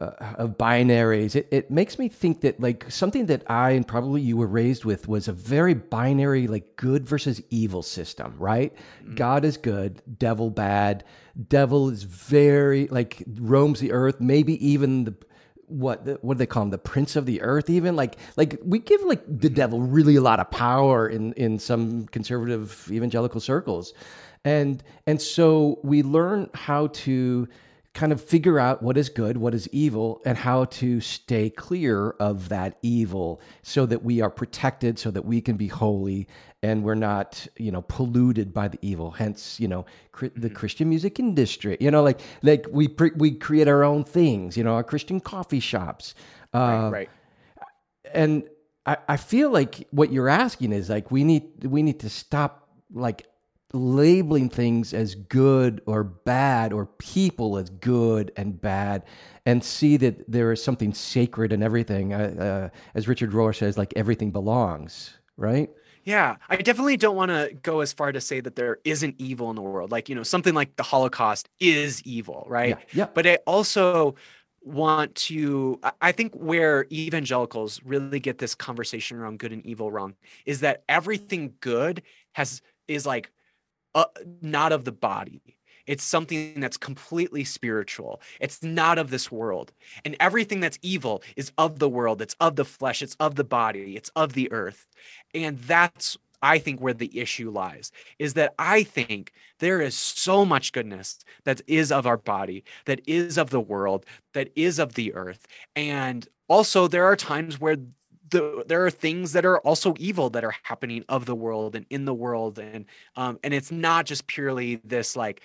uh, of binaries, it, it makes me think that like something that I and probably you were raised with was a very binary, like good versus evil system, right? Mm-hmm. God is good, devil bad. Devil is very like roams the earth, maybe even the what what do they call him the prince of the earth even like like we give like the devil really a lot of power in in some conservative evangelical circles and and so we learn how to kind of figure out what is good, what is evil, and how to stay clear of that evil so that we are protected, so that we can be holy and we're not, you know, polluted by the evil. Hence, you know, the mm-hmm. Christian music industry, you know, like, like we, pre- we create our own things, you know, our Christian coffee shops. Uh, right, right. And I, I feel like what you're asking is like, we need, we need to stop like labeling things as good or bad or people as good and bad and see that there is something sacred in everything uh, uh, as richard rohr says like everything belongs right? Yeah i definitely don't want to go as far to say that there isn't evil in the world. Like you know something like the holocaust is evil right? Yeah, yeah. but i also want to i think where evangelicals really get this conversation around good and evil wrong is that everything good has is like uh, not of the body. It's something that's completely spiritual. It's not of this world. And everything that's evil is of the world. It's of the flesh. It's of the body. It's of the earth. And that's, I think, where the issue lies is that I think there is so much goodness that is of our body, that is of the world, that is of the earth. And also, there are times where the, there are things that are also evil that are happening of the world and in the world and um and it's not just purely this like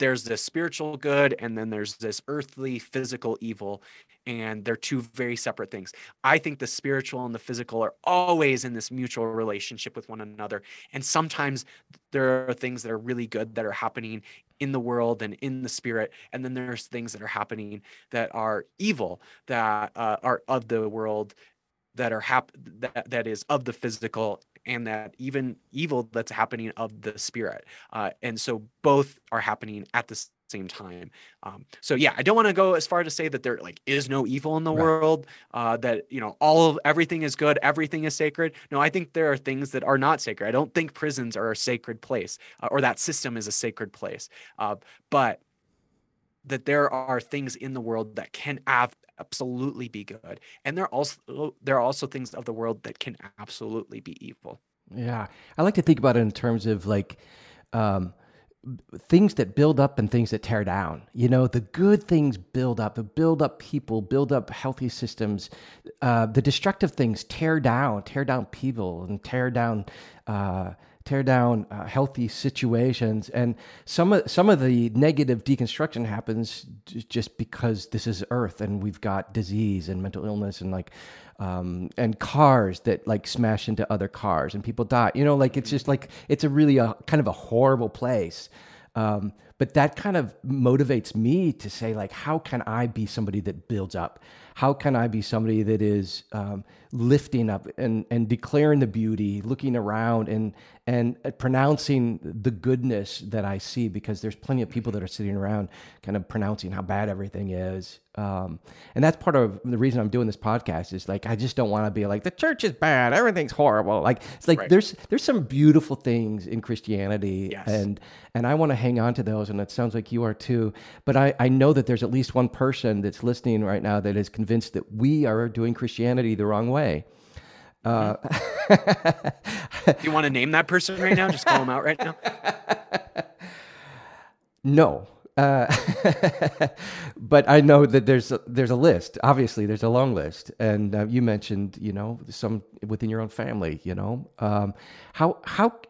there's this spiritual good and then there's this earthly physical evil and they're two very separate things. I think the spiritual and the physical are always in this mutual relationship with one another and sometimes there are things that are really good that are happening in the world and in the spirit and then there's things that are happening that are evil that uh, are of the world that are hap- that, that is of the physical and that even evil that's happening of the spirit uh, and so both are happening at the same time. Um, so yeah i don't want to go as far to say that there like is no evil in the right. world uh, that you know all of everything is good everything is sacred. No i think there are things that are not sacred. I don't think prisons are a sacred place uh, or that system is a sacred place uh, but that there are things in the world that can have absolutely be good. And there are also there are also things of the world that can absolutely be evil. Yeah. I like to think about it in terms of like um, things that build up and things that tear down. You know the good things build up the build up people build up healthy systems uh, the destructive things tear down tear down people and tear down uh, tear down uh, healthy situations. And some of some of the negative deconstruction happens just because this is Earth, and we've got disease and mental illness, and like um, and cars that like smash into other cars, and people die. You know, like it's just like it's a really a kind of a horrible place. Um, but that kind of motivates me to say like how can i be somebody that builds up how can i be somebody that is um, lifting up and, and declaring the beauty looking around and and pronouncing the goodness that i see because there's plenty of people that are sitting around kind of pronouncing how bad everything is um, and that's part of the reason i'm doing this podcast is like i just don't want to be like the church is bad everything's horrible like it's like right. there's there's some beautiful things in christianity yes. and and i want to hang on to those and it sounds like you are too. But I, I know that there's at least one person that's listening right now that is convinced that we are doing Christianity the wrong way. Uh, you want to name that person right now? Just call him out right now. No, uh, but I know that there's a, there's a list. Obviously, there's a long list, and uh, you mentioned you know some within your own family. You know, um, how how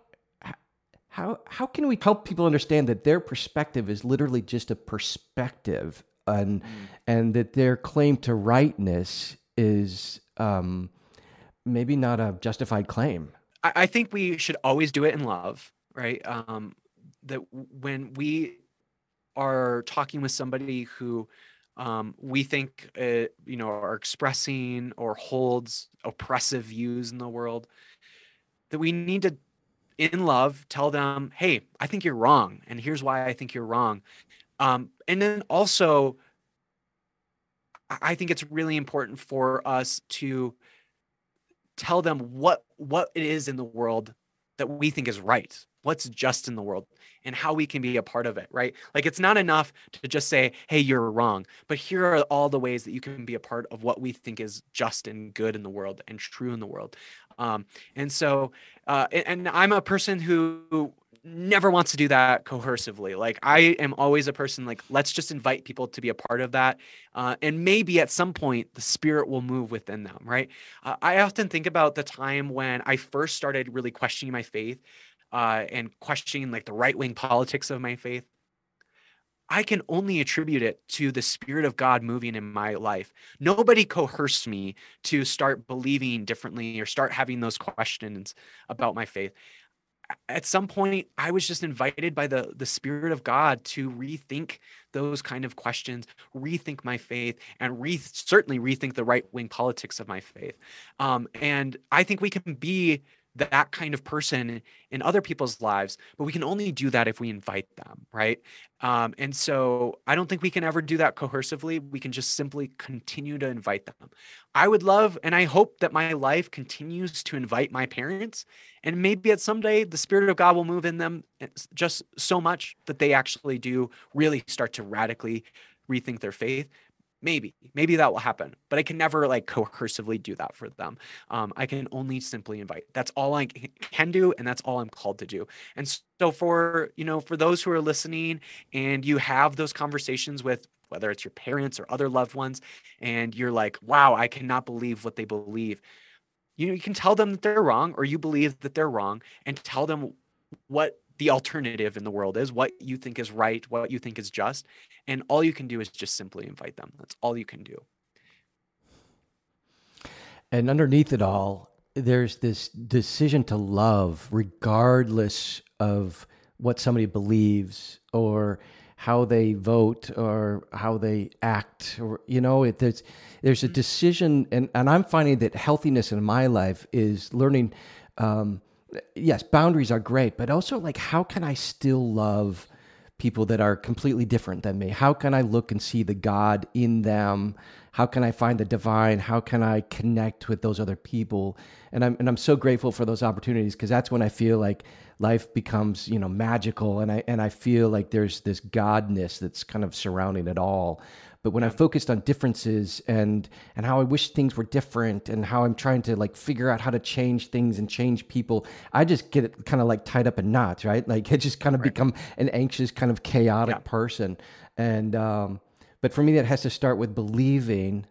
how how can we help people understand that their perspective is literally just a perspective and mm. and that their claim to rightness is um, maybe not a justified claim. I, I, think we should always do it in love right? Um, that when we are talking with somebody who um, we think uh, you know are expressing or holds oppressive views in the world that we need to in love tell them hey i think you're wrong and here's why i think you're wrong. Um, and then also, I think it's really important for us to tell them what what it is in the world that we think is right. What's just in the world and how we can be a part of it right? Like it's not enough to just say hey you're wrong. But here are all the ways that you can be a part of what we think is just and good in the world and true in the world. Um, and so uh, and, and i'm a person who never wants to do that coercively. Like I am always a person like let's just invite people to be a part of that, uh, and maybe at some point the spirit will move within them. Right. Uh, I often think about the time when I first started really questioning my faith, uh, and questioning like the right wing politics of my faith. I can only attribute it to the Spirit of God moving in my life. Nobody coerced me to start believing differently or start having those questions about my faith at some point i was just invited by the the spirit of god to rethink those kind of questions rethink my faith and re- certainly rethink the right wing politics of my faith. Um, and i think we can be that kind of person in other people's lives but we can only do that if we invite them right? Um, and so i don't think we can ever do that coercively. We can just simply continue to invite them. I would love and i hope that my life continues to invite my parents and maybe at some day the spirit of god will move in them eh, just so much that they actually do really start to radically rethink their faith maybe maybe that will happen but i can never like coercively do that for them. Um, i can only simply invite. That's all i can do and that's all i'm called to do. And so for you know for those who are listening and you have those conversations with whether it's your parents or other loved ones and you're like wow i cannot believe what they believe you know you can tell them that they're wrong or you believe that they're wrong and tell them what the alternative in the world is, what you think is right, what you think is just. And all you can do is just simply invite them. That's all you can do. And underneath it all, there's this decision to love, regardless of what somebody believes or how they vote or how they act or you know it, there's there's a mm-hmm. decision and and i'm finding that healthiness in my life is learning um, yes, boundaries are great, but also like how can I still love people that are completely different than me? How can I look and see the God in them? How can I find the divine? How can I connect with those other people? And I'm and I'm so grateful for those opportunities because that's when I feel like life becomes, you know, magical and I and I feel like there's this godness that's kind of surrounding it all. But when I focused on differences and and how I wish things were different and how I'm trying to like figure out how to change things and change people, I just get it kind of like tied up in knots, right? Like it just kind of right. become an anxious, kind of chaotic yeah. person. And um, but for me, that has to start with believing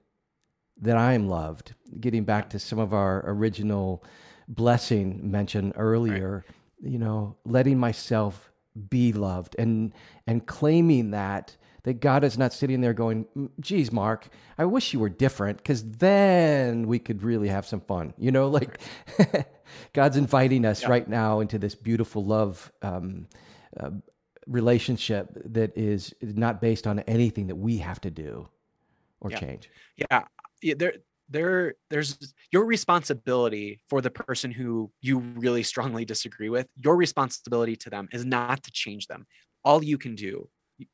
that I am loved. Getting back to some of our original blessing mentioned earlier, right. you know, letting myself be loved and and claiming that that God is not sitting there going, geez, Mark, I wish you were different because then we could really have some fun. You know, like God's inviting us yeah. right now into this beautiful love um, uh, relationship that is not based on anything that we have to do or yeah. change. Yeah. yeah. There, there, there's your responsibility for the person who you really strongly disagree with. Your responsibility to them is not to change them. All you can do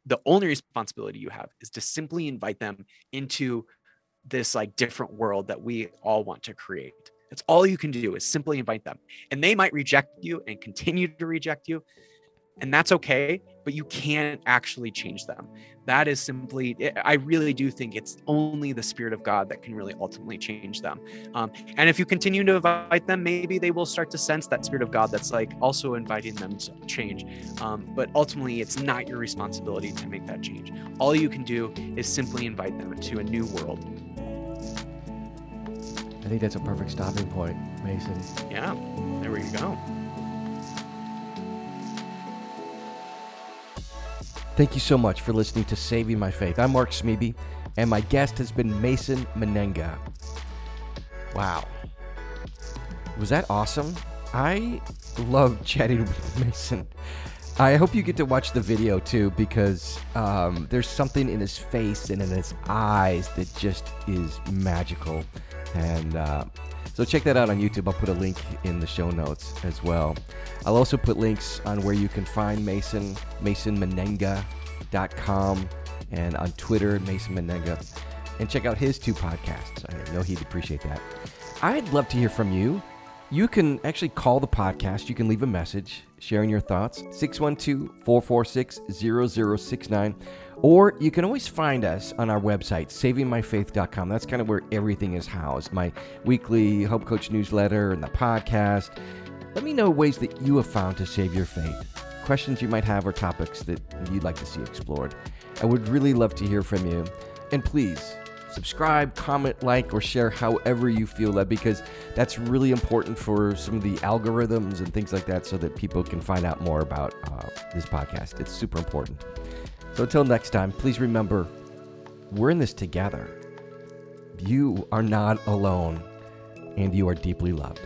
the only responsibility you have is to simply invite them into this like different world that we all want to create. That's all you can do is simply invite them. And they might reject you and continue to reject you and that's okay but you can't actually change them. That is simply i really do think it's only the spirit of god that can really ultimately change them. Um, and if you continue to invite them maybe they will start to sense that spirit of god that's like also inviting them to change. Um, but ultimately it's not your responsibility to make that change. All you can do is simply invite them to a new world. I think that's a perfect stopping point mason. Yeah there we go Thank you so much for listening to Saving My Faith. I'm Mark Smeby, and my guest has been Mason Mennenga. Wow. Was that awesome? I love chatting with Mason. I hope you get to watch the video too because um, there's something in his face and in his eyes that just is magical. And uh, so check that out on YouTube. I'll put a link in the show notes as well. I'll also put links on where you can find Mason, Mason Mennenga mason.com and on Twitter, Mason Mennenga. And check out his two podcasts. I know he'd appreciate that. I'd love to hear from you. You can actually call the podcast. You can leave a message sharing your thoughts. 612 446 0069. Or you can always find us on our website, savingmyfaith.com. That's kind of where everything is housed my weekly Hope Coach newsletter and the podcast. Let me know ways that you have found to save your faith, questions you might have, or topics that you'd like to see explored. I would really love to hear from you. And please, subscribe, comment, like, or share however you feel that because that's really important for some of the algorithms and things like that so that people can find out more about uh, this podcast. It's super important. So until next time, please remember we're in this together. You are not alone, and you are deeply loved.